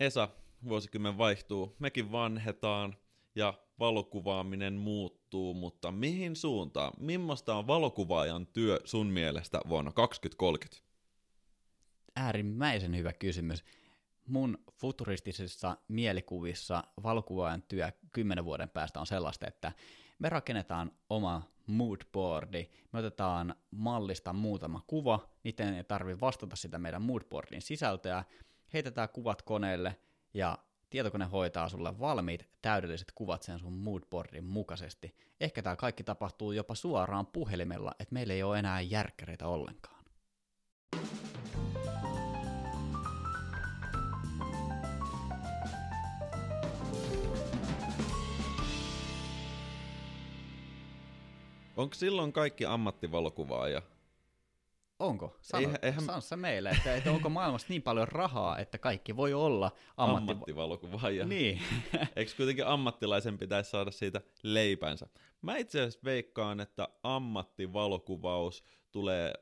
Esa, vuosikymmen vaihtuu, mekin vanhetaan ja valokuvaaminen muuttuu, mutta mihin suuntaan? Mimmosta on valokuvaajan työ sun mielestä vuonna 2030? Äärimmäisen hyvä kysymys. Mun futuristisissa mielikuvissa valokuvaajan työ kymmenen vuoden päästä on sellaista, että me rakennetaan oma moodboardi, me otetaan mallista muutama kuva, niiden ei tarvi vastata sitä meidän moodboardin sisältöä, heitetään kuvat koneelle ja tietokone hoitaa sulle valmiit täydelliset kuvat sen sun moodboardin mukaisesti. Ehkä tämä kaikki tapahtuu jopa suoraan puhelimella, että meillä ei ole enää järkkäreitä ollenkaan. Onko silloin kaikki ammattivalokuvaaja? Onko? Sano, Eihän- eihän- sano sä meille, että, että onko maailmassa niin paljon rahaa, että kaikki voi olla ammatti... Ammattivalokuvaaja. Niin. Eikö kuitenkin ammattilaisen pitäisi saada siitä leipänsä? Mä itse asiassa veikkaan, että ammattivalokuvaus tulee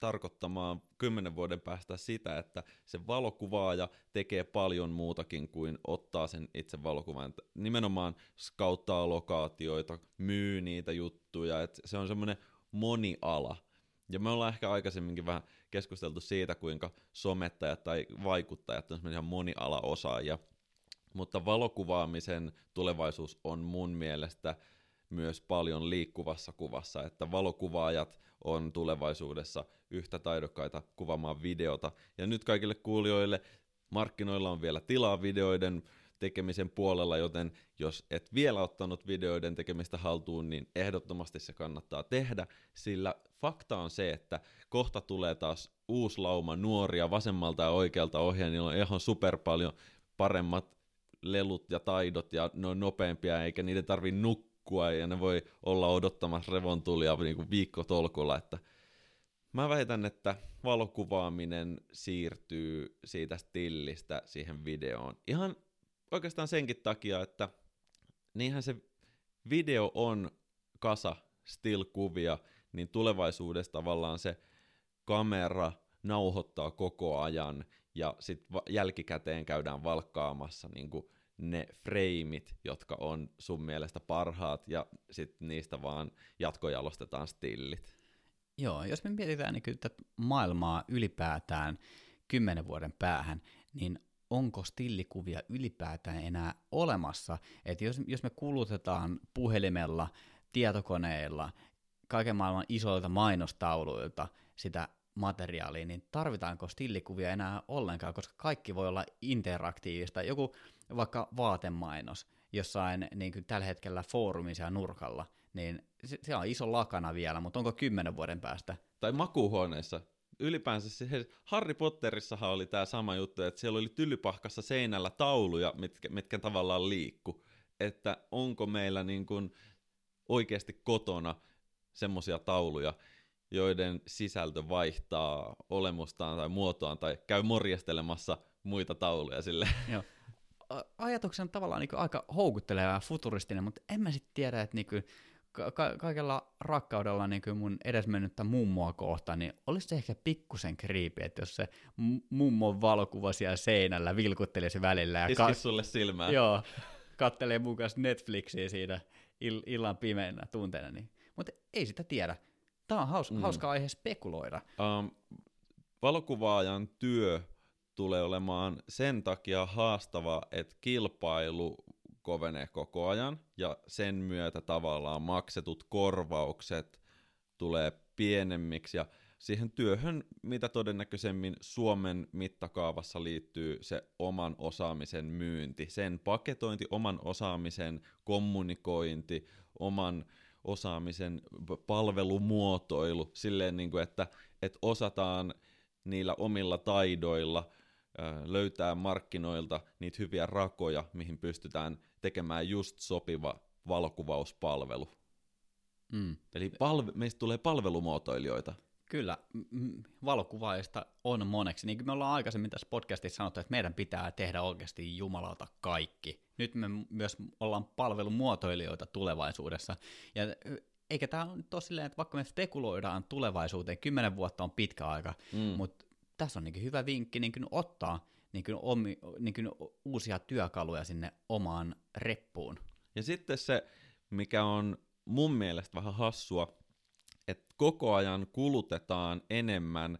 tarkoittamaan kymmenen vuoden päästä sitä, että se valokuvaaja tekee paljon muutakin kuin ottaa sen itse valokuvan. Nimenomaan skauttaa lokaatioita, myy niitä juttuja, että se on semmoinen moniala. Ja me ollaan ehkä aikaisemminkin vähän keskusteltu siitä, kuinka somettajat tai vaikuttajat on semmoisia monialaosaajia. Mutta valokuvaamisen tulevaisuus on mun mielestä myös paljon liikkuvassa kuvassa, että valokuvaajat on tulevaisuudessa yhtä taidokkaita kuvaamaan videota. Ja nyt kaikille kuulijoille markkinoilla on vielä tilaa videoiden tekemisen puolella, joten jos et vielä ottanut videoiden tekemistä haltuun, niin ehdottomasti se kannattaa tehdä, sillä fakta on se, että kohta tulee taas uusi lauma nuoria vasemmalta ja oikealta ohjaa, niillä on ihan super paljon paremmat lelut ja taidot ja ne on nopeampia eikä niiden tarvi nukkua ja ne voi olla odottamassa revontulia niin kuin viikkotolkulla, että mä väitän, että valokuvaaminen siirtyy siitä stillistä siihen videoon. Ihan oikeastaan senkin takia, että niinhän se video on kasa still-kuvia, niin tulevaisuudessa tavallaan se kamera nauhoittaa koko ajan ja sitten jälkikäteen käydään valkkaamassa niin ne freimit, jotka on sun mielestä parhaat ja sitten niistä vaan jatkojalostetaan stillit. Joo, jos me mietitään niin kyllä tätä maailmaa ylipäätään kymmenen vuoden päähän, niin onko stillikuvia ylipäätään enää olemassa? Että jos, jos me kulutetaan puhelimella, tietokoneilla, kaiken maailman isoilta mainostauluilta sitä materiaalia, niin tarvitaanko stillikuvia enää ollenkaan, koska kaikki voi olla interaktiivista. Joku vaikka vaatemainos jossain niin kuin tällä hetkellä foorumissa nurkalla, niin se, se on iso lakana vielä, mutta onko kymmenen vuoden päästä? Tai makuuhuoneessa. Ylipäänsä se, Harry Potterissahan oli tämä sama juttu, että siellä oli tylypahkassa seinällä tauluja, mitkä, mitkä tavallaan liikku. Että onko meillä niin kuin oikeasti kotona semmoisia tauluja, joiden sisältö vaihtaa olemustaan tai muotoaan tai käy morjestelemassa muita tauluja sille. Joo. A- Ajatuksen tavallaan niin aika houkutteleva ja futuristinen, mutta en mä sitten tiedä, että niin ka- ka- kaikella rakkaudella niin mun edesmennyttä mummoa kohtaan, niin olisi se ehkä pikkusen kriipi, että jos se mummon valokuva siellä seinällä vilkuttelisi välillä. Ja Iskisi sulle silmään. Joo, kattelee mun kanssa Netflixiä siinä ill- illan pimeänä tunteena. Niin. Mutta ei sitä tiedä. Tämä on haus- mm. hauska aihe spekuloida. Um, valokuvaajan työ tulee olemaan sen takia haastava, että kilpailu kovenee koko ajan ja sen myötä tavallaan maksetut korvaukset tulee pienemmiksi ja siihen työhön, mitä todennäköisemmin Suomen mittakaavassa liittyy se oman osaamisen myynti, sen paketointi, oman osaamisen kommunikointi, oman osaamisen palvelumuotoilu, silleen niin kuin, että, että osataan niillä omilla taidoilla löytää markkinoilta niitä hyviä rakoja, mihin pystytään tekemään just sopiva valokuvauspalvelu. Mm. Eli palve- meistä tulee palvelumuotoilijoita. Kyllä, valokuvaajista on moneksi. Niin kuin me ollaan aikaisemmin tässä podcastissa sanottu, että meidän pitää tehdä oikeasti Jumalalta kaikki. Nyt me myös ollaan palvelumuotoilijoita tulevaisuudessa. Ja eikä tämä ole tosiaan, että vaikka me spekuloidaan tulevaisuuteen, kymmenen vuotta on pitkä aika, mm. mutta tässä on niin hyvä vinkki niin ottaa niin kuin omi, niin kuin uusia työkaluja sinne omaan reppuun. Ja sitten se, mikä on mun mielestä vähän hassua, että koko ajan kulutetaan enemmän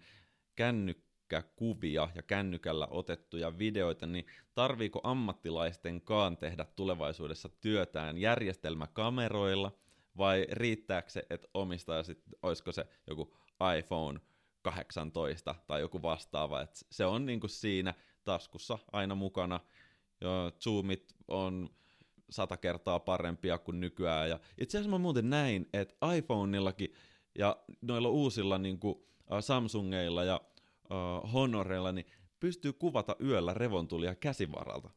kännykkäkuvia ja kännykällä otettuja videoita, niin tarviiko ammattilaistenkaan tehdä tulevaisuudessa työtään järjestelmäkameroilla, vai riittääkö se, että omistaja sitten, olisiko se joku iPhone 18 tai joku vastaava, että se on niinku siinä taskussa aina mukana, ja zoomit on sata kertaa parempia kuin nykyään. Ja itse asiassa mä muuten näin, että iPhoneillakin ja noilla uusilla niin kuin, uh, Samsungeilla ja uh, Honoreilla niin pystyy kuvata yöllä revontulia käsivaralta.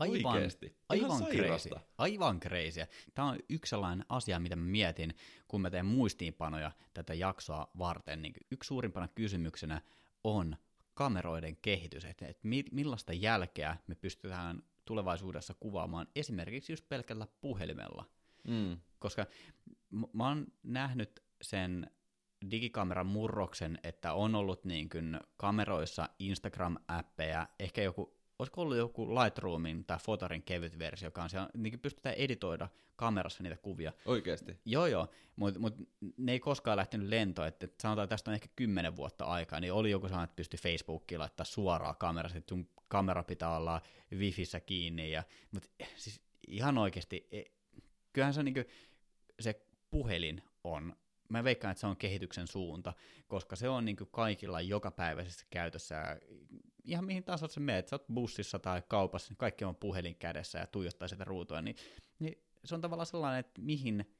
Aivan, Oikeesti. aivan crazy. sairasta. Aivan crazy. Tämä on yksi sellainen asia, mitä mä mietin, kun mä teen muistiinpanoja tätä jaksoa varten. Niin yksi suurimpana kysymyksenä on kameroiden kehitys, että, että mi- millaista jälkeä me pystytään tulevaisuudessa kuvaamaan esimerkiksi just pelkällä puhelimella. Mm. Koska m- mä oon nähnyt sen digikameran murroksen, että on ollut niin kuin kameroissa Instagram-appeja, ehkä joku, olisiko ollut joku Lightroomin tai Fotorin kevyt versio, joka on siellä, niin kuin pystytään editoida kamerassa niitä kuvia. Oikeesti. Joo, joo, mutta mut ne ei koskaan lähtenyt lentoon, että et sanotaan, että tästä on ehkä kymmenen vuotta aikaa, niin oli joku sellainen, että pystyi Facebookiin laittaa suoraan kamerasta, että sun kamera pitää olla wifissä kiinni, ja, mutta siis ihan oikeasti, e, kyllähän se, niinku, se puhelin on, mä veikkaan, että se on kehityksen suunta, koska se on niinku kaikilla jokapäiväisessä käytössä, ihan mihin tahansa sä meet, sä oot bussissa tai kaupassa, niin kaikki on puhelin kädessä ja tuijottaa sitä ruutua, niin, niin se on tavallaan sellainen, että mihin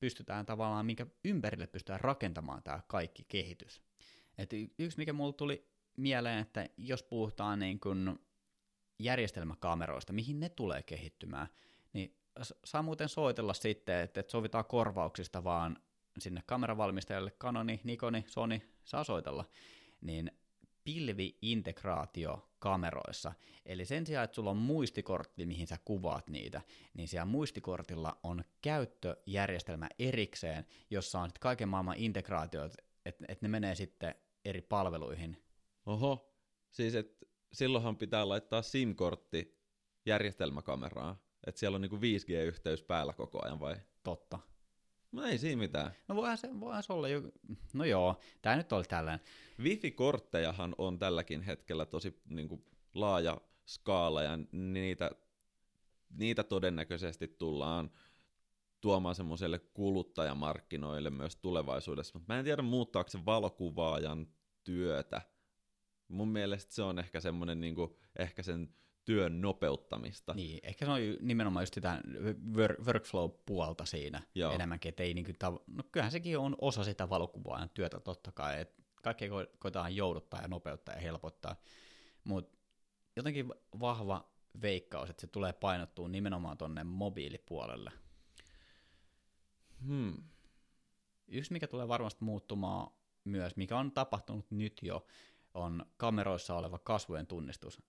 pystytään tavallaan, minkä ympärille pystytään rakentamaan tämä kaikki kehitys. Et yksi, mikä mulle tuli mieleen, että jos puhutaan niin kun järjestelmäkameroista, mihin ne tulee kehittymään, niin saa muuten soitella sitten, että sovitaan korvauksista vaan sinne kameravalmistajalle, Canoni, Nikoni, Sony, saa soitella, niin pilvi-integraatio kameroissa. Eli sen sijaan, että sulla on muistikortti, mihin sä kuvaat niitä, niin siellä muistikortilla on käyttöjärjestelmä erikseen, jossa on sit kaiken maailman integraatiot, että et ne menee sitten eri palveluihin. Oho, siis et silloinhan pitää laittaa SIM-kortti järjestelmäkameraan, että siellä on niinku 5G-yhteys päällä koko ajan vai? Totta. No ei siinä mitään. No voihan se, voihan se olla jo, no joo, tämä nyt oli tällainen. Wifi-korttejahan on tälläkin hetkellä tosi niinku, laaja skaala ja niitä, niitä todennäköisesti tullaan tuomaan semmoiselle kuluttajamarkkinoille myös tulevaisuudessa. Mutta mä en tiedä muuttaako se valokuvaajan työtä. Mun mielestä se on ehkä semmoinen niinku, ehkä sen työn nopeuttamista. Niin, ehkä se on nimenomaan just sitä wor- workflow-puolta siinä Joo. Enemmänkin, että ei niinku tav- no kyllähän sekin on osa sitä valokuvaajan työtä totta kai, että kaikkea ko- koetaan jouduttaa ja nopeuttaa ja helpottaa, mutta jotenkin vahva veikkaus, että se tulee painottua nimenomaan tonne mobiilipuolelle. Hmm. Yksi, mikä tulee varmasti muuttumaan myös, mikä on tapahtunut nyt jo, on kameroissa oleva kasvojen tunnistus.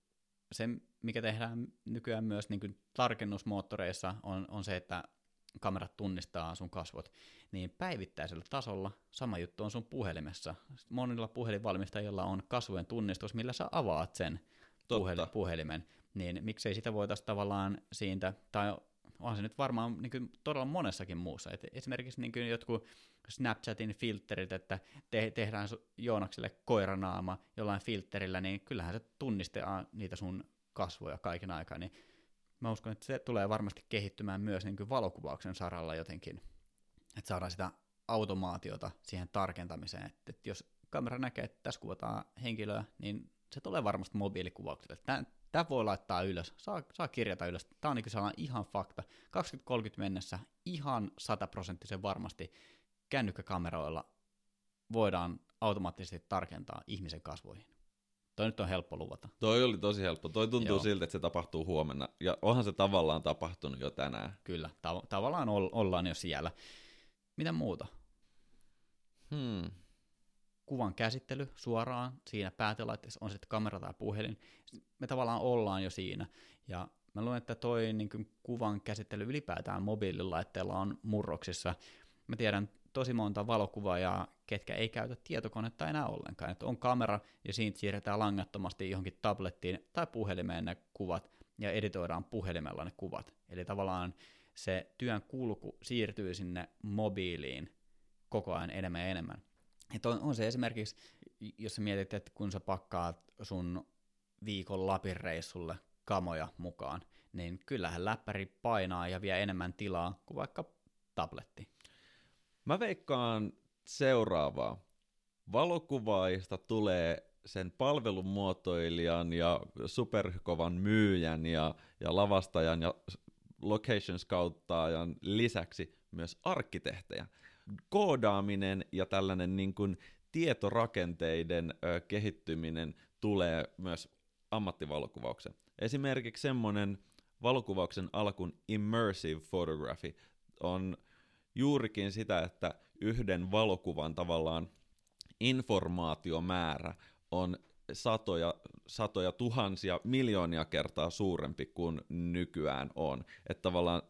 Se, mikä tehdään nykyään myös niin kuin tarkennusmoottoreissa, on, on se, että kamerat tunnistaa sun kasvot, niin päivittäisellä tasolla sama juttu on sun puhelimessa. Monilla puhelinvalmistajilla on kasvojen tunnistus, millä sä avaat sen Totta. puhel- puhelimen, niin miksei sitä voitaisiin tavallaan siitä, tai onhan se nyt varmaan niin kuin todella monessakin muussa. Et esimerkiksi niin kuin jotkut Snapchatin filterit, että te- tehdään Joonakselle koiranaama jollain filterillä, niin kyllähän se tunnistaa niitä sun kasvoja kaiken aikaa, niin mä uskon, että se tulee varmasti kehittymään myös niin kuin valokuvauksen saralla jotenkin, että saadaan sitä automaatiota siihen tarkentamiseen, että, että jos kamera näkee, että tässä kuvataan henkilöä, niin se tulee varmasti mobiilikuvaukselle. Tämä, tämä voi laittaa ylös, saa, saa kirjata ylös. Tämä on niin sellainen ihan fakta. 2030 mennessä ihan sataprosenttisen varmasti kännykkäkameroilla voidaan automaattisesti tarkentaa ihmisen kasvoihin. Toi nyt on helppo luvata. Toi oli tosi helppo. Toi tuntuu Joo. siltä, että se tapahtuu huomenna. Ja onhan se tavallaan tapahtunut jo tänään. Kyllä, tav- tavallaan ol- ollaan jo siellä. Mitä muuta? Hmm. Kuvan käsittely suoraan siinä päätelaitteessa, on se sitten kamera tai puhelin. Me tavallaan ollaan jo siinä. Ja mä luulen, että toi niin kuin kuvan käsittely ylipäätään mobiililaitteella on murroksissa. Mä tiedän tosi monta valokuvaajaa, ketkä ei käytä tietokonetta enää ollenkaan. Että on kamera ja siitä siirretään langattomasti johonkin tablettiin tai puhelimeen ne kuvat ja editoidaan puhelimella ne kuvat. Eli tavallaan se työn kulku siirtyy sinne mobiiliin koko ajan enemmän ja enemmän. Et on, on se esimerkiksi, jos sä mietit, että kun sä pakkaat sun viikon Lapin reissulle kamoja mukaan, niin kyllähän läppäri painaa ja vie enemmän tilaa kuin vaikka tabletti. Mä veikkaan seuraavaa. Valokuvaajista tulee sen palvelumuotoilijan ja superkovan myyjän ja, ja lavastajan ja location scouttaajan lisäksi myös arkkitehtejä. Koodaaminen ja tällainen niin kuin tietorakenteiden ö, kehittyminen tulee myös ammattivalokuvauksen. Esimerkiksi semmoinen valokuvauksen alkun immersive photography on juurikin sitä, että yhden valokuvan tavallaan informaatiomäärä on satoja, satoja tuhansia, miljoonia kertaa suurempi kuin nykyään on. Että tavallaan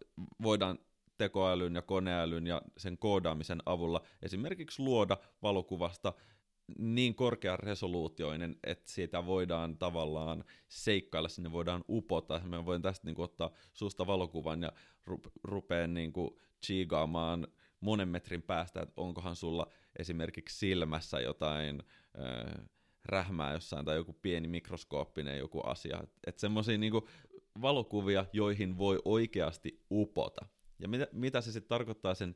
voidaan tekoälyn ja koneälyn ja sen koodaamisen avulla esimerkiksi luoda valokuvasta niin korkean resoluutioinen, että siitä voidaan tavallaan seikkailla, sinne voidaan upota. Me voin tästä niin kuin, ottaa suusta valokuvan ja ru- rupea niin kuin, chiigaamaan monen metrin päästä, että onkohan sulla esimerkiksi silmässä jotain äh, rähmää jossain tai joku pieni mikroskooppinen joku asia. Että semmoisia niin valokuvia, joihin voi oikeasti upota. Ja mitä, mitä se sitten tarkoittaa sen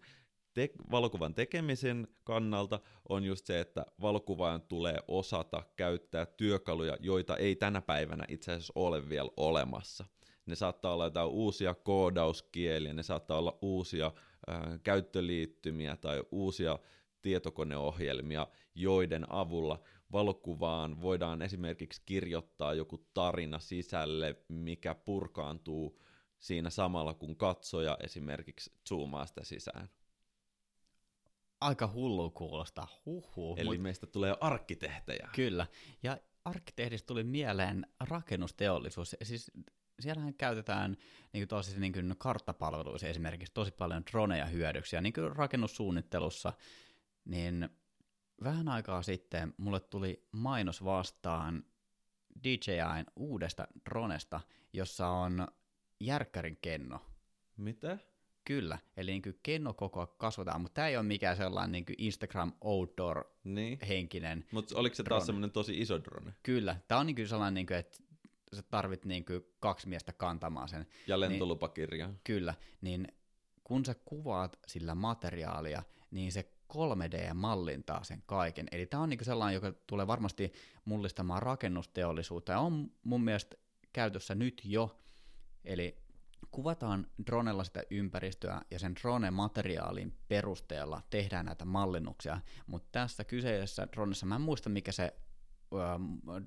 te- valokuvan tekemisen kannalta on just se, että valokuvaajan tulee osata käyttää työkaluja, joita ei tänä päivänä itse asiassa ole vielä olemassa. Ne saattaa olla jotain uusia koodauskieliä, ne saattaa olla uusia äh, käyttöliittymiä tai uusia tietokoneohjelmia, joiden avulla valokuvaan voidaan esimerkiksi kirjoittaa joku tarina sisälle, mikä purkaantuu siinä samalla, kun katsoja esimerkiksi zoomaa sitä sisään. Aika hullu kuulostaa, huhu. Eli mut... meistä tulee arkkitehtejä. Kyllä, ja arkkitehdistä tuli mieleen rakennusteollisuus. Siis siellähän käytetään niin tosi niin kuin karttapalveluissa esimerkiksi tosi paljon droneja hyödyksi, ja niin kuin rakennussuunnittelussa, niin vähän aikaa sitten mulle tuli mainos vastaan DJIn uudesta dronesta, jossa on järkkärin kenno. Mitä? Kyllä, eli niin kennokokoa kasvataan, mutta tämä ei ole mikään sellainen niin Instagram outdoor-henkinen niin. Mutta oliko se taas semmoinen tosi iso drone? Kyllä, tämä on niin sellainen, niin kuin, että sä tarvit niin kuin kaksi miestä kantamaan sen. Ja lentolupakirja. Niin, kyllä, niin kun sä kuvaat sillä materiaalia, niin se 3D-mallintaa sen kaiken. Eli tämä on niin sellainen, joka tulee varmasti mullistamaan rakennusteollisuutta ja on mun mielestä käytössä nyt jo. Eli kuvataan dronella sitä ympäristöä ja sen drone-materiaalin perusteella tehdään näitä mallinnuksia, mutta tässä kyseisessä dronessa, mä en muista mikä se ähm,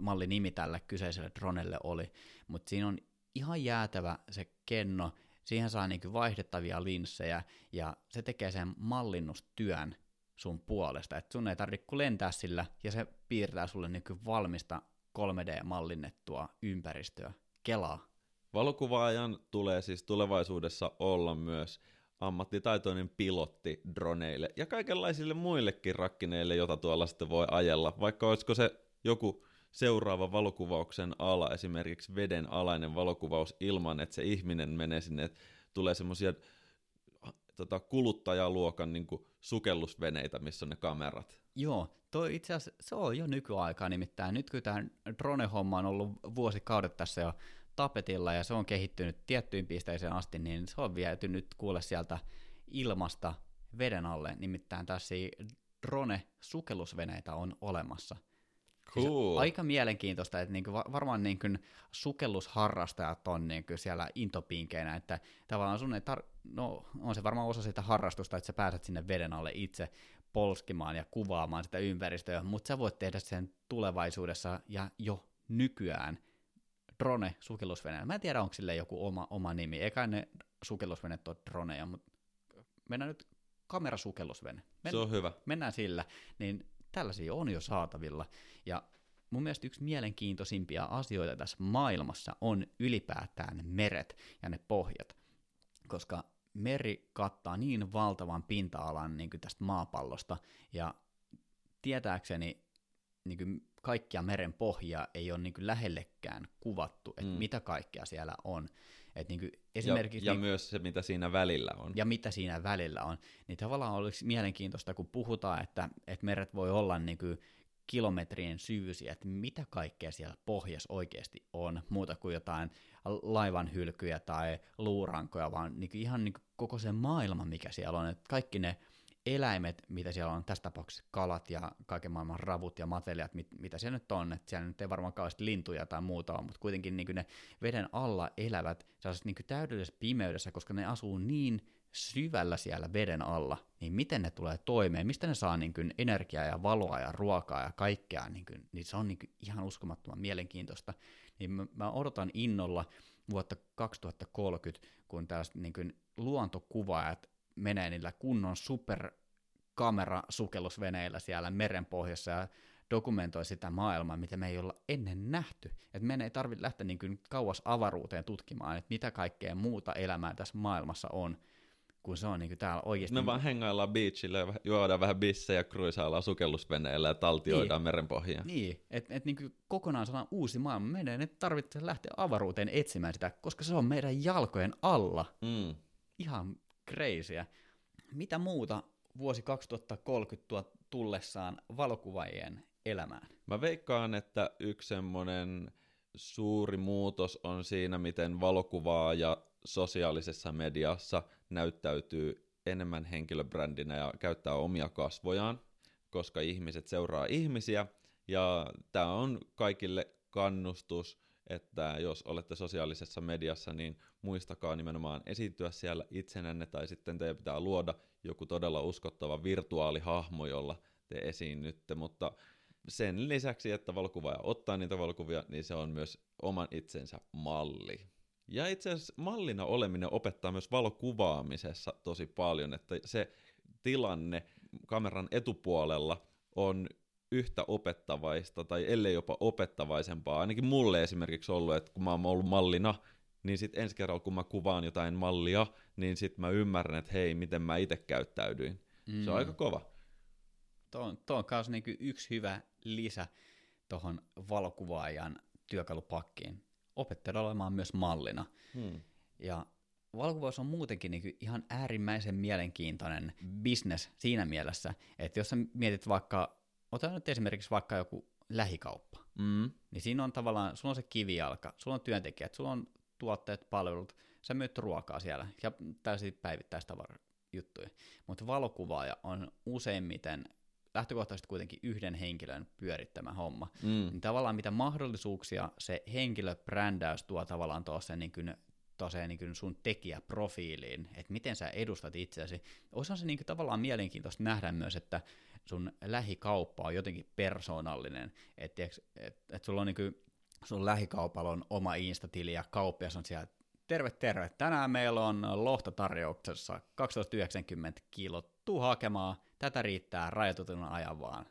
mallinimi tälle kyseiselle dronelle oli, mutta siinä on ihan jäätävä se kenno, siihen saa niinku vaihdettavia linssejä ja se tekee sen mallinnustyön sun puolesta, että sun ei tarvitse lentää sillä ja se piirtää sulle niinku valmista 3D-mallinnettua ympäristöä. Kelaa. Valokuvaajan tulee siis tulevaisuudessa olla myös ammattitaitoinen pilotti droneille ja kaikenlaisille muillekin rakkineille, jota tuolla sitten voi ajella. Vaikka olisiko se joku seuraava valokuvauksen ala, esimerkiksi veden alainen valokuvaus ilman, että se ihminen menee sinne, että tulee semmoisia tota, kuluttajaluokan niin kuin, sukellusveneitä, missä on ne kamerat. Joo, toi itse asiassa se on jo nykyaikaa nimittäin. Nyt kun tämä drone-homma on ollut vuosikaudet tässä jo tapetilla ja se on kehittynyt tiettyyn pisteeseen asti, niin se on viety nyt kuule sieltä ilmasta veden alle. Nimittäin tässä drone-sukellusveneitä on olemassa. Siis cool. Siis aika mielenkiintoista, että niinku varmaan niinku sukellusharrastajat on niinku siellä intopinkeinä, että tavallaan sun ei tar- no, on se varmaan osa sitä harrastusta, että sä pääset sinne veden alle itse polskimaan ja kuvaamaan sitä ympäristöä, mutta sä voit tehdä sen tulevaisuudessa ja jo nykyään drone sukellusveneellä. Mä en tiedä, onko sille joku oma, oma nimi. Eikä ne sukellusveneet ole droneja, mutta mennään nyt kamerasukellusvene. Men, se on hyvä. Mennään sillä. Niin tällaisia on jo saatavilla. Ja mun mielestä yksi mielenkiintoisimpia asioita tässä maailmassa on ylipäätään meret ja ne pohjat. Koska meri kattaa niin valtavan pinta-alan niin kuin tästä maapallosta, ja tietääkseni niin kuin kaikkia meren pohjaa ei ole niin kuin lähellekään kuvattu, että mm. mitä kaikkea siellä on. Et niin kuin esimerkiksi, ja, ja niin, myös se, mitä siinä välillä on. Ja mitä siinä välillä on. Niin tavallaan olisi mielenkiintoista, kun puhutaan, että, että meret voi olla niin kuin kilometrien syvyisiä, että mitä kaikkea siellä pohjassa oikeasti on, muuta kuin jotain laivan hylkyjä tai luurankoja, vaan niin kuin ihan niin kuin koko se maailma, mikä siellä on, että kaikki ne eläimet, mitä siellä on, tässä tapauksessa kalat ja kaiken maailman ravut ja matelijat, mit, mitä siellä nyt on, että siellä nyt ei varmaan kauheasti lintuja tai muuta ole, mutta kuitenkin niin ne veden alla elävät sellaisessa niin täydellisessä pimeydessä, koska ne asuu niin syvällä siellä veden alla, niin miten ne tulee toimeen, mistä ne saa niin kuin energiaa ja valoa ja ruokaa ja kaikkea, niin, kuin, niin se on niin kuin ihan uskomattoman mielenkiintoista. Niin mä, mä odotan innolla vuotta 2030, kun tällaiset niin luontokuvaajat menee niillä kunnon superkamerasukellusveneillä siellä merenpohjassa ja dokumentoi sitä maailmaa, mitä me ei olla ennen nähty. Että meidän ei tarvitse lähteä niin kuin kauas avaruuteen tutkimaan, että mitä kaikkea muuta elämää tässä maailmassa on, kun se on niin kuin täällä oikeasti... Me vaan hengaillaan beachillä ja juodaan vähän bissejä ja kruisaillaan sukellusveneellä ja taltioidaan niin. merenpohjaa. Niin, että et niin kokonaan sellainen uusi maailma. Meidän ei tarvitse lähteä avaruuteen etsimään sitä, koska se on meidän jalkojen alla. Mm. Ihan crazyä. Mitä muuta vuosi 2030 tuo tullessaan valokuvaajien elämään? Mä veikkaan, että yksi semmoinen suuri muutos on siinä, miten valokuvaaja sosiaalisessa mediassa näyttäytyy enemmän henkilöbrändinä ja käyttää omia kasvojaan, koska ihmiset seuraa ihmisiä, ja tämä on kaikille kannustus että jos olette sosiaalisessa mediassa, niin muistakaa nimenomaan esiintyä siellä itsenänne, tai sitten teidän pitää luoda joku todella uskottava virtuaalihahmo, jolla te esiinnytte, mutta sen lisäksi, että valokuvaaja ottaa niitä valokuvia, niin se on myös oman itsensä malli. Ja itse asiassa mallina oleminen opettaa myös valokuvaamisessa tosi paljon, että se tilanne kameran etupuolella on yhtä opettavaista, tai ellei jopa opettavaisempaa, ainakin mulle esimerkiksi ollut, että kun mä oon ollut mallina, niin sitten ensi kerralla kun mä kuvaan jotain mallia, niin sitten mä ymmärrän, että hei, miten mä itse käyttäydyin. Mm. Se on mm. aika kova. Tuo on, tuo on myös niinku yksi hyvä lisä tuohon valokuvaajan työkalupakkiin. Opettele olemaan myös mallina. Hmm. Ja valokuvaus on muutenkin niin ihan äärimmäisen mielenkiintoinen business siinä mielessä, että jos sä mietit vaikka otetaan nyt esimerkiksi vaikka joku lähikauppa, mm. niin siinä on tavallaan, sulla on se kivijalka, sulla on työntekijät, sulla on tuotteet, palvelut, sä myyt ruokaa siellä ja täysin päivittäistavarajuttuja. Mutta valokuvaaja on useimmiten lähtökohtaisesti kuitenkin yhden henkilön pyörittämä homma. Mm. Niin tavallaan mitä mahdollisuuksia se henkilöbrändäys tuo tavallaan tuossa niin kuin, toseen niin kuin sun tekijäprofiiliin, että miten sä edustat itseäsi. Osa se niin kuin tavallaan mielenkiintoista nähdä myös, että sun lähikauppa on jotenkin persoonallinen, että et, et, sulla on niinku, sun lähikaupalla on oma Insta-tili ja kauppias on siellä, terve terve, tänään meillä on lohtatarjouksessa 1290 kilo, tuu hakemaan, tätä riittää rajoitetun ajan vaan.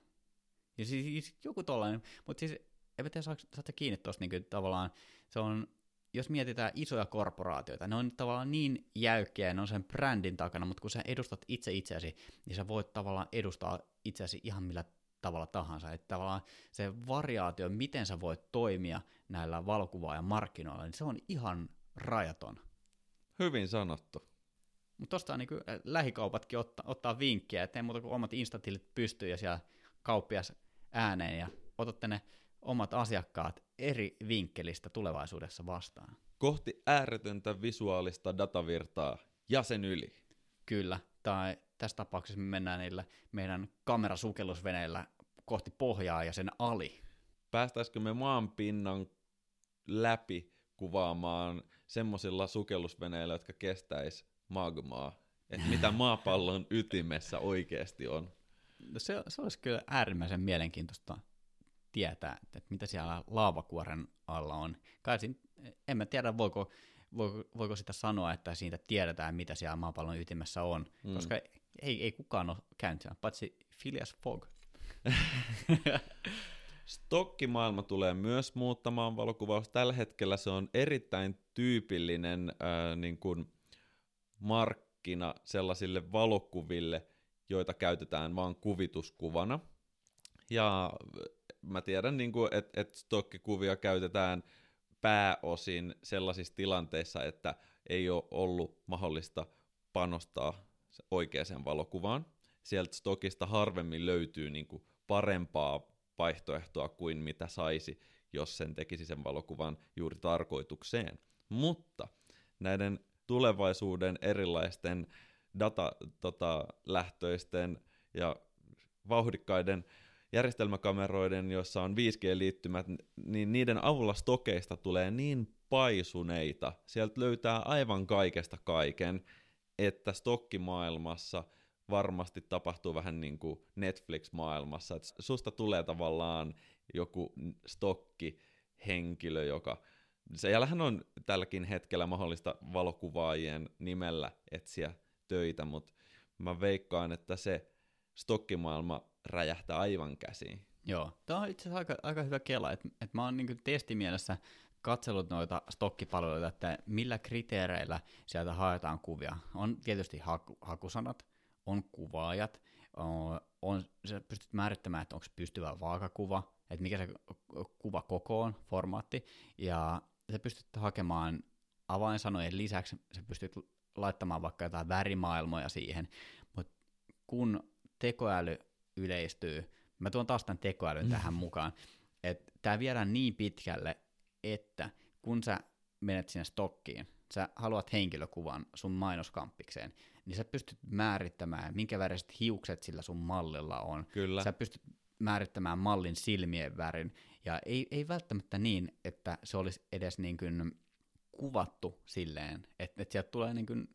Ja siis, siis joku tollainen, mutta siis en tiedä, saatte kiinni tuosta niin tavallaan, se on jos mietitään isoja korporaatioita, ne on tavallaan niin jäykkiä ne on sen brändin takana, mutta kun sä edustat itse itseäsi, niin sä voit tavallaan edustaa itseäsi ihan millä tavalla tahansa. Että tavallaan se variaatio, miten sä voit toimia näillä valokuvaajan markkinoilla, niin se on ihan rajaton. Hyvin sanottu. Mutta tuosta niin lähikaupatkin ottaa, ottaa vinkkiä, ettei muuta kuin omat instatilit pystyy ja siellä kauppias ääneen ja otatte ne omat asiakkaat eri vinkkelistä tulevaisuudessa vastaan. Kohti ääretöntä visuaalista datavirtaa ja sen yli. Kyllä, tai tässä tapauksessa me mennään niillä meidän kamerasukellusveneillä kohti pohjaa ja sen ali. Päästäisikö me maan pinnan läpi kuvaamaan semmoisilla sukellusveneillä, jotka kestäis magmaa? Että mitä maapallon ytimessä oikeasti on? No se, se olisi kyllä äärimmäisen mielenkiintoista tietää, että mitä siellä laavakuoren alla on. Kai en mä tiedä, voiko, voiko, voiko sitä sanoa, että siitä tiedetään, mitä siellä maapallon ytimessä on, mm. koska ei, ei kukaan ole käynyt siellä, paitsi Phileas Fogg. Stokkimaailma tulee myös muuttamaan valokuvaus. Tällä hetkellä se on erittäin tyypillinen äh, niin kuin mark- markkina sellaisille valokuville, joita käytetään vain kuvituskuvana. Ja mä tiedän, niin että et stokkikuvia käytetään pääosin sellaisissa tilanteissa, että ei ole ollut mahdollista panostaa oikeaan valokuvaan. Sieltä stokista harvemmin löytyy niin kuin parempaa vaihtoehtoa kuin mitä saisi, jos sen tekisi sen valokuvan juuri tarkoitukseen. Mutta näiden tulevaisuuden erilaisten datalähtöisten tota, ja vauhdikkaiden järjestelmäkameroiden, joissa on 5G-liittymät, niin niiden avulla stokeista tulee niin paisuneita, sieltä löytää aivan kaikesta kaiken, että stokkimaailmassa varmasti tapahtuu vähän niin kuin Netflix-maailmassa, että susta tulee tavallaan joku stokki-henkilö, joka Siellähän on tälläkin hetkellä mahdollista valokuvaajien nimellä etsiä töitä, mutta mä veikkaan, että se stokkimaailma räjähtää aivan käsiin. Joo, tämä on itse asiassa aika, aika hyvä kela, että et mä oon niinku testimielessä katsellut noita stokkipalveluita, että millä kriteereillä sieltä haetaan kuvia. On tietysti haku, hakusanat, on kuvaajat, on, on, sä pystyt määrittämään, että onko pystyvä vaakakuva, että mikä se kuva koko on, formaatti, ja sä pystyt hakemaan avainsanojen lisäksi, sä pystyt laittamaan vaikka jotain värimaailmoja siihen, mutta kun tekoäly yleistyy, mä tuon taas tämän tekoälyn mm. tähän mukaan, että tämä viedään niin pitkälle, että kun sä menet sinne stokkiin, sä haluat henkilökuvan sun mainoskampikseen, niin sä pystyt määrittämään, minkä väriset hiukset sillä sun mallilla on. Kyllä. Sä pystyt määrittämään mallin silmien värin, ja ei, ei välttämättä niin, että se olisi edes niin kuin kuvattu silleen, että, että sieltä tulee niin kuin,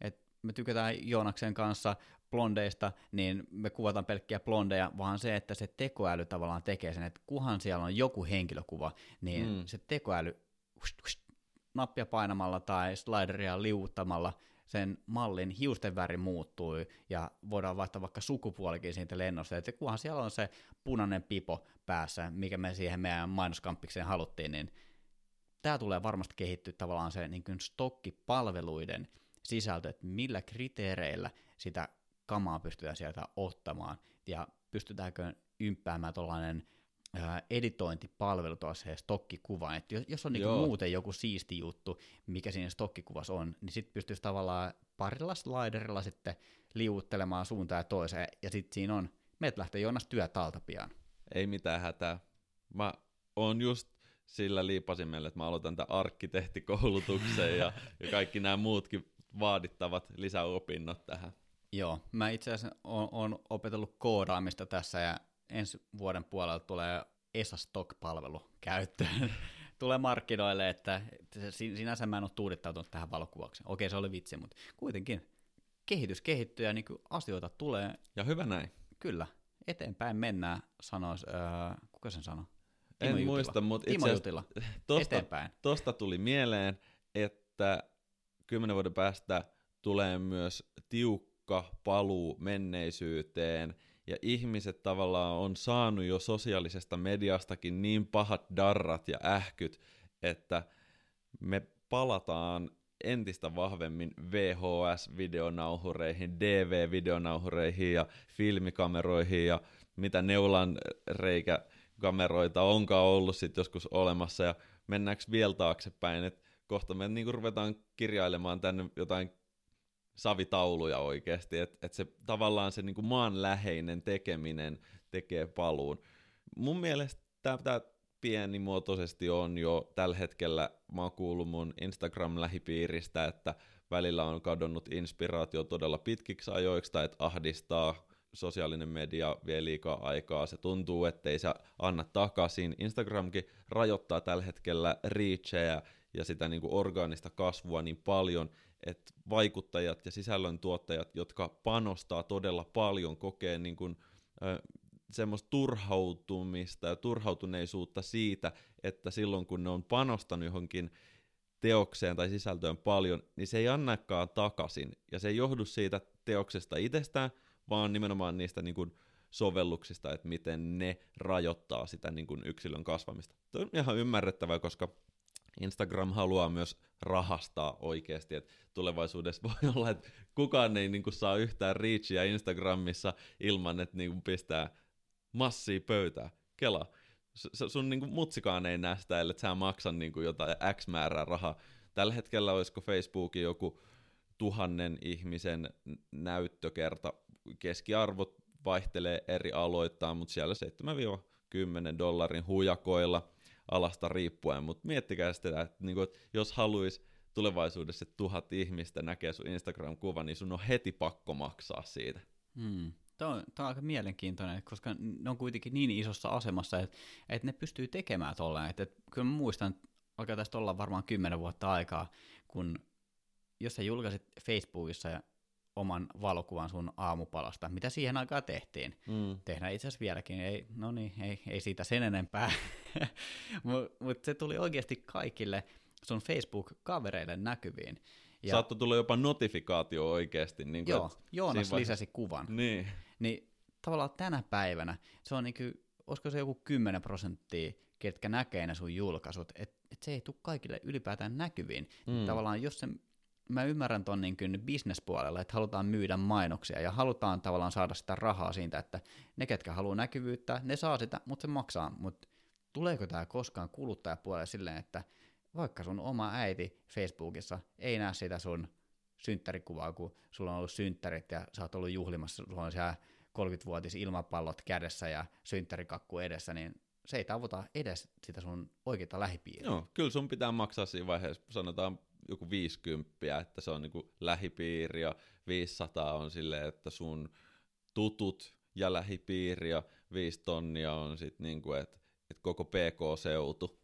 että me tykätään Joonaksen kanssa blondeista, niin me kuvataan pelkkiä blondeja, vaan se, että se tekoäly tavallaan tekee sen, että kuhan siellä on joku henkilökuva, niin mm. se tekoäly nappia painamalla tai slideria liuuttamalla sen mallin hiusten väri muuttuu ja voidaan vaihtaa vaikka sukupuolikin siitä lennosta, että kunhan siellä on se punainen pipo päässä, mikä me siihen meidän mainoskampikseen haluttiin, niin tämä tulee varmasti kehittyä tavallaan se niin kuin stokkipalveluiden sisältö, että millä kriteereillä sitä kamaa pystytään sieltä ottamaan, ja pystytäänkö ympäämään tuollainen editointipalvelu tuossa se stokkikuva, että jos on niinku muuten joku siisti juttu, mikä siinä stokkikuvassa on, niin sitten pystyisi tavallaan parilla sliderilla sitten liuuttelemaan suuntaan ja toiseen, ja sitten siinä on, meitä lähtee Joonas työtalta pian. Ei mitään hätää. Mä oon just sillä liipasimella, että mä aloitan tämän arkkitehtikoulutuksen ja, ja kaikki nämä muutkin vaadittavat lisäopinnot tähän. Joo, mä itse asiassa oon, oon opetellut koodaamista tässä ja ensi vuoden puolella tulee ESA Stock-palvelu käyttöön. tulee markkinoille, että sinänsä mä en ole tuudittautunut tähän valokuvaukseen. Okei, se oli vitsi, mutta kuitenkin kehitys kehittyy ja niin asioita tulee. Ja hyvä näin. Kyllä, eteenpäin mennään, sanoisi, äh, kuka sen sanoi? Timo en Jutila. muista, mutta itse asiassa tosta, eteenpäin. tosta tuli mieleen, että kymmenen vuoden päästä tulee myös tiukka paluu menneisyyteen – ja ihmiset tavallaan on saanut jo sosiaalisesta mediastakin niin pahat darrat ja ähkyt, että me palataan entistä vahvemmin VHS-videonauhureihin, DV-videonauhureihin ja filmikameroihin ja mitä neulan reikäkameroita onkaan ollut sitten joskus olemassa. Ja mennäänkö vielä taaksepäin, että kohta me niin ruvetaan kirjailemaan tänne jotain savitauluja oikeasti, että et se tavallaan se niinku maanläheinen tekeminen tekee paluun. Mun mielestä tämä pienimuotoisesti on jo tällä hetkellä, mä oon kuullut mun Instagram-lähipiiristä, että välillä on kadonnut inspiraatio todella pitkiksi ajoiksi tai että ahdistaa sosiaalinen media vie liikaa aikaa, se tuntuu, ettei se anna takaisin. Instagramkin rajoittaa tällä hetkellä reachejä ja sitä niin kuin orgaanista kasvua niin paljon, että vaikuttajat ja sisällöntuottajat, jotka panostaa todella paljon, kokee niin kuin, semmoista turhautumista ja turhautuneisuutta siitä, että silloin kun ne on panostanut johonkin teokseen tai sisältöön paljon, niin se ei annakaan takaisin. Ja se ei johdu siitä teoksesta itsestään, vaan nimenomaan niistä niin kuin sovelluksista, että miten ne rajoittaa sitä niin kuin yksilön kasvamista. Tämä on ihan ymmärrettävää, koska Instagram haluaa myös rahastaa oikeasti, että tulevaisuudessa voi olla, että kukaan ei niin kuin, saa yhtään reachia Instagramissa ilman, että niin kuin, pistää massia pöytää. Kela, sun niin kuin, mutsikaan ei näe sitä, että sä maksan niin kuin, jotain X määrää rahaa. Tällä hetkellä olisiko Facebookin joku tuhannen ihmisen näyttökerta. Keskiarvot vaihtelee eri aloittain, mutta siellä 7-10 dollarin hujakoilla alasta riippuen. Mutta miettikää sitä, että, niin kuin, että jos haluaisi tulevaisuudessa, että tuhat ihmistä näkee sun Instagram-kuvan, niin sun on heti pakko maksaa siitä. Hmm. Tämä on, tämä on aika mielenkiintoinen, koska ne on kuitenkin niin isossa asemassa, että, että ne pystyy tekemään tolleen. Että, että kyllä mä muistan, alkaa tästä olla varmaan kymmenen vuotta aikaa, kun jos sä julkaisit Facebookissa ja oman valokuvan sun aamupalasta, mitä siihen aikaan tehtiin. Mm. Tehdään itse asiassa vieläkin, ei, no niin, ei, ei siitä sen enempää, mutta mut se tuli oikeasti kaikille sun Facebook-kavereille näkyviin. Ja... Saattoi tulla jopa notifikaatio oikeasti. Niin kuin, Joo, Joonas lisäsi kuvan. Niin. Niin tavallaan tänä päivänä se on niin kuin, olisiko se joku 10 prosenttia, ketkä näkee ne sun julkaisut, että et se ei tule kaikille ylipäätään näkyviin. Mm. Tavallaan jos se mä ymmärrän ton niin kuin bisnespuolella, että halutaan myydä mainoksia ja halutaan tavallaan saada sitä rahaa siitä, että ne, ketkä haluaa näkyvyyttä, ne saa sitä, mutta se maksaa. Mutta tuleeko tämä koskaan kuluttajapuolelle silleen, että vaikka sun oma äiti Facebookissa ei näe sitä sun synttärikuvaa, kun sulla on ollut synttärit ja sä oot ollut juhlimassa, sulla on siellä 30-vuotis ilmapallot kädessä ja synttärikakku edessä, niin se ei tavoita edes sitä sun oikeita lähipiiriä. Joo, kyllä sun pitää maksaa siinä vaiheessa, sanotaan joku 50, että se on niin lähipiiri ja 500 on silleen, että sun tutut ja lähipiiri ja 5 tonnia on sitten niin kuin, että, että koko PK-seutu.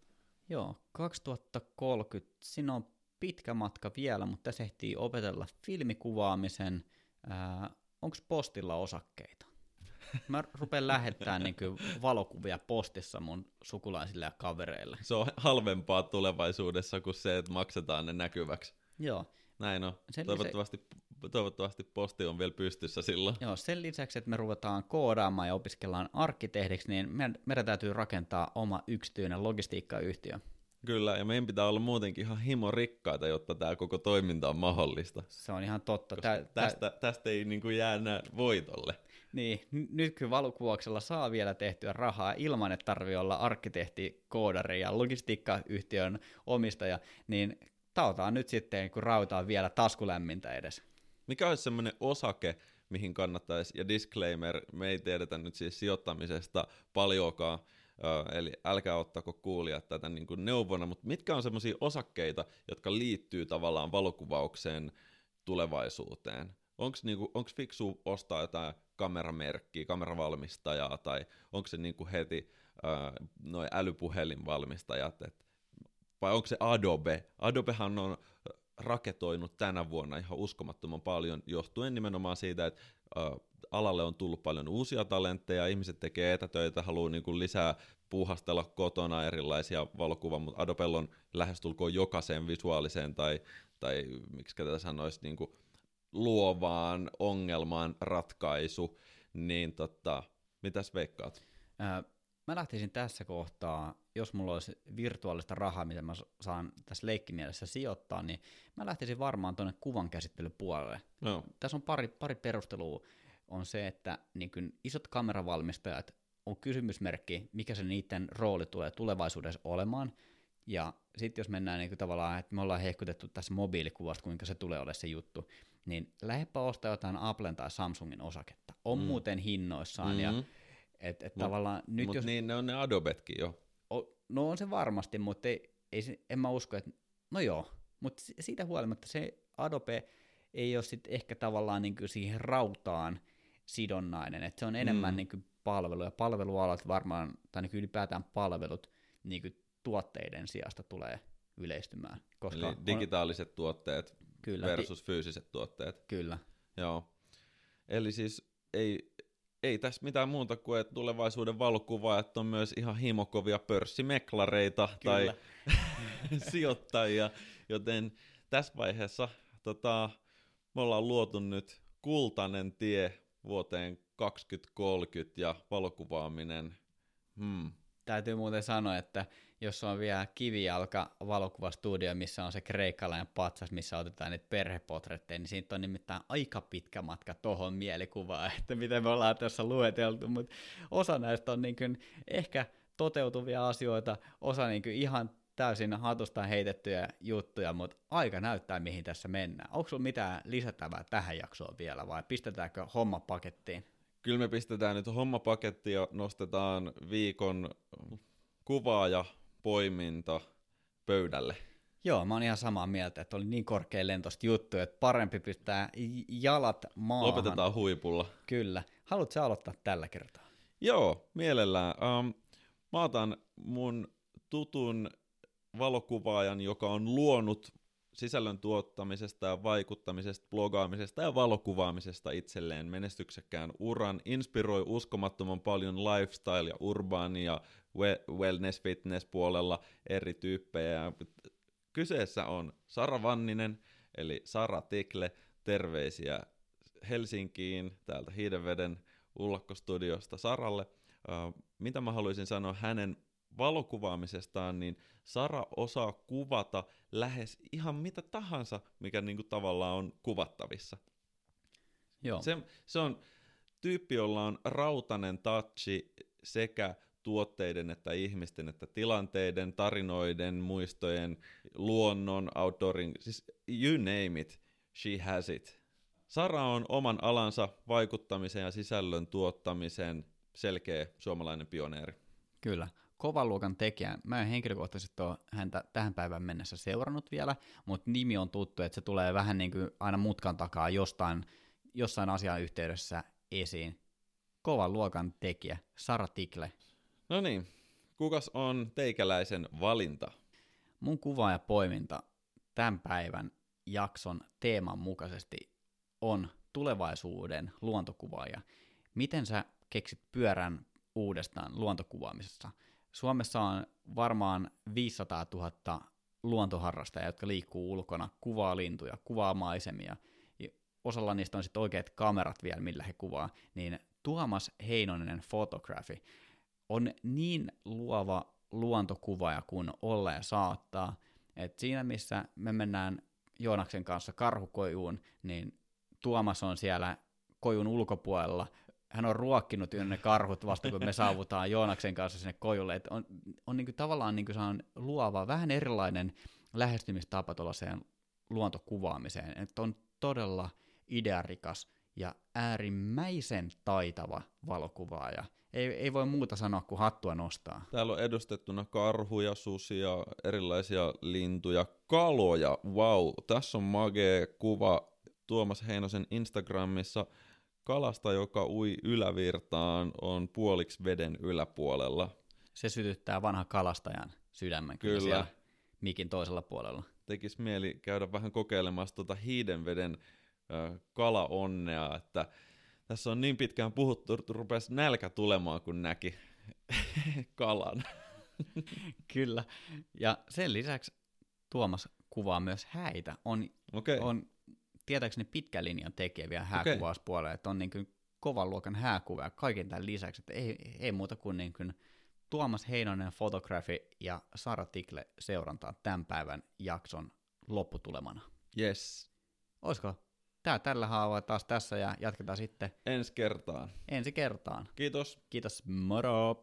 Joo, 2030, siinä on pitkä matka vielä, mutta tässä ehtii opetella filmikuvaamisen. Onko postilla osakkeita? Mä rupean lähettämään niin valokuvia postissa mun sukulaisille ja kavereille. Se on halvempaa tulevaisuudessa kuin se, että maksetaan ne näkyväksi. Joo. Näin on. Sen toivottavasti, lisä... toivottavasti posti on vielä pystyssä silloin. Joo, sen lisäksi, että me ruvetaan koodaamaan ja opiskellaan arkkitehdiksi, niin meidän, meidän täytyy rakentaa oma yksityinen logistiikkayhtiö. Kyllä, ja meidän pitää olla muutenkin ihan himo rikkaita, jotta tämä koko toiminta on mahdollista. Se on ihan totta. Tää, tästä, tästä ei niin kuin jää voitolle. Niin, valokuvauksella saa vielä tehtyä rahaa ilman, että tarvii olla arkkitehti, koodari ja logistiikkayhtiön omistaja, niin tautaan nyt sitten, kun rautaa vielä taskulämmintä edes. Mikä olisi semmoinen osake, mihin kannattaisi, ja disclaimer, me ei tiedetä nyt siis sijoittamisesta paljonkaan, eli älkää ottako kuulijat tätä niin kuin neuvona, mutta mitkä on semmoisia osakkeita, jotka liittyy tavallaan valokuvaukseen tulevaisuuteen? Onko niinku, fiksu ostaa jotain kameramerkkiä, kameravalmistajaa, tai onko se niinku heti äh, noin älypuhelinvalmistajat, et, vai onko se Adobe? Adobehan on raketoinut tänä vuonna ihan uskomattoman paljon, johtuen nimenomaan siitä, että alalle on tullut paljon uusia talentteja, ihmiset tekee etätöitä, haluaa niinku lisää puuhastella kotona erilaisia valokuva, mutta Adobella on lähestulkoon jokaiseen visuaaliseen tai, tai miksi tätä sanoisi, niinku, luovaan ongelmaan ratkaisu, niin tota, mitäs veikkaat? Ää, mä lähtisin tässä kohtaa, jos mulla olisi virtuaalista rahaa, mitä mä saan tässä leikkimielessä sijoittaa, niin mä lähtisin varmaan tuonne kuvan käsittelypuolelle. No. Tässä on pari, pari perustelua. On se, että niin kun isot kameravalmistajat on kysymysmerkki, mikä se niiden rooli tulee tulevaisuudessa olemaan. Ja sitten jos mennään niin tavallaan, että me ollaan hehkutettu tässä mobiilikuvasta, kuinka se tulee olemaan se juttu, niin lähdepä ostaa jotain Applen tai Samsungin osaketta. On mm. muuten hinnoissaan. Mm-hmm. Ja, et, et mut, tavallaan nyt mut jos... niin ne on ne Adobetkin jo. O, no on se varmasti, mutta ei, ei, en mä usko, että... No joo, mutta siitä huolimatta se Adobe ei ole sitten ehkä tavallaan niin kuin siihen rautaan sidonnainen, että se on enemmän mm. niin kuin palvelu, ja palvelualat varmaan, tai niin ylipäätään palvelut niin kuin tuotteiden sijasta tulee yleistymään. Koska Eli digitaaliset on... tuotteet Kyllä. versus fyysiset tuotteet. Kyllä. Joo. Eli siis ei, ei tässä mitään muuta kuin, että tulevaisuuden valokuvaajat on myös ihan himokovia pörssimeklareita Kyllä. tai sijoittajia, joten tässä vaiheessa tota, me ollaan luotu nyt kultainen tie vuoteen 2030 ja valokuvaaminen. Hmm. Täytyy muuten sanoa, että jossa on vielä kivijalka valokuvastudio, missä on se kreikkalainen patsas, missä otetaan niitä perhepotretteja, niin siitä on nimittäin aika pitkä matka tohon mielikuvaan, että miten me ollaan tässä lueteltu, mutta osa näistä on niin kuin ehkä toteutuvia asioita, osa niin kuin ihan täysin hatusta heitettyjä juttuja, mutta aika näyttää, mihin tässä mennään. Onko sulla mitään lisättävää tähän jaksoon vielä, vai pistetäänkö homma pakettiin? Kyllä me pistetään nyt homma pakettiin ja nostetaan viikon kuvaaja poiminta pöydälle. Joo, mä oon ihan samaa mieltä, että oli niin korkea lentosta juttu, että parempi pistää jalat maahan. Lopetetaan huipulla. Kyllä. Haluatko aloittaa tällä kertaa? Joo, mielellään. Um, mä otan mun tutun valokuvaajan, joka on luonut sisällön tuottamisesta ja vaikuttamisesta, blogaamisesta ja valokuvaamisesta itselleen menestyksekkään uran, inspiroi uskomattoman paljon lifestyle- ja urbaani- ja wellness fitness puolella eri tyyppejä. Kyseessä on Sara Vanninen, eli Sara Tikle, terveisiä Helsinkiin, täältä Hiidenveden Ullakkostudiosta Saralle. Uh, mitä mä haluaisin sanoa hänen valokuvaamisestaan, niin Sara osaa kuvata lähes ihan mitä tahansa, mikä niinku tavallaan on kuvattavissa. Joo. Se, se on tyyppi, jolla on rautanen touchi sekä tuotteiden että ihmisten että tilanteiden, tarinoiden, muistojen, luonnon, outdoorin, siis you name it, she has it. Sara on oman alansa vaikuttamisen ja sisällön tuottamisen selkeä suomalainen pioneeri. Kyllä kovan luokan tekijä. Mä en henkilökohtaisesti ole häntä tähän päivään mennessä seurannut vielä, mutta nimi on tuttu, että se tulee vähän niin kuin aina mutkan takaa jostain, jossain asian yhteydessä esiin. Kovan luokan tekijä, Sara Tikle. No niin, kukas on teikäläisen valinta? Mun kuva ja poiminta tämän päivän jakson teeman mukaisesti on tulevaisuuden luontokuvaaja. Miten sä keksit pyörän uudestaan luontokuvaamisessa? Suomessa on varmaan 500 000 luontoharrastajaa, jotka liikkuu ulkona, kuvaa lintuja, kuvaa maisemia. Osalla niistä on sitten oikeat kamerat vielä, millä he kuvaa. Niin Tuomas Heinonen Photography on niin luova luontokuvaaja kuin olla ja saattaa. Et siinä missä me mennään Joonaksen kanssa karhukojuun, niin Tuomas on siellä kojun ulkopuolella hän on ruokkinut jo ne karhut vasta, kun me saavutaan Joonaksen kanssa sinne kojulle. Et on on niin kuin, tavallaan niin kuin on luova, vähän erilainen lähestymistapa tuollaiseen luontokuvaamiseen. Et on todella idearikas ja äärimmäisen taitava valokuvaaja. Ei, ei voi muuta sanoa kuin hattua nostaa. Täällä on edustettuna karhuja, susia, erilaisia lintuja, kaloja. Wow, tässä on magee kuva Tuomas Heinosen Instagramissa – kalasta, joka ui ylävirtaan, on puoliksi veden yläpuolella. Se sytyttää vanha kalastajan sydämen kyllä, kyllä. mikin toisella puolella. Tekis mieli käydä vähän kokeilemassa tuota hiidenveden äh, kalaonnea, että tässä on niin pitkään puhuttu, että rupesi nälkä tulemaan, kun näki kalan. Kyllä. Ja sen lisäksi Tuomas kuvaa myös häitä. On, okay. on tietääkseni pitkän linjan tekee vielä hääkuvauspuolella, okay. että on niin kuin kovan luokan hääkuva kaiken tämän lisäksi, että ei, ei muuta kuin, niin kuin Tuomas Heinonen Photography ja Sara Tikle seurantaa tämän päivän jakson lopputulemana. Yes. Olisiko tämä tällä haavaa taas tässä ja jatketaan sitten ensi kertaan. Ensi kertaan. Kiitos. Kiitos, moro!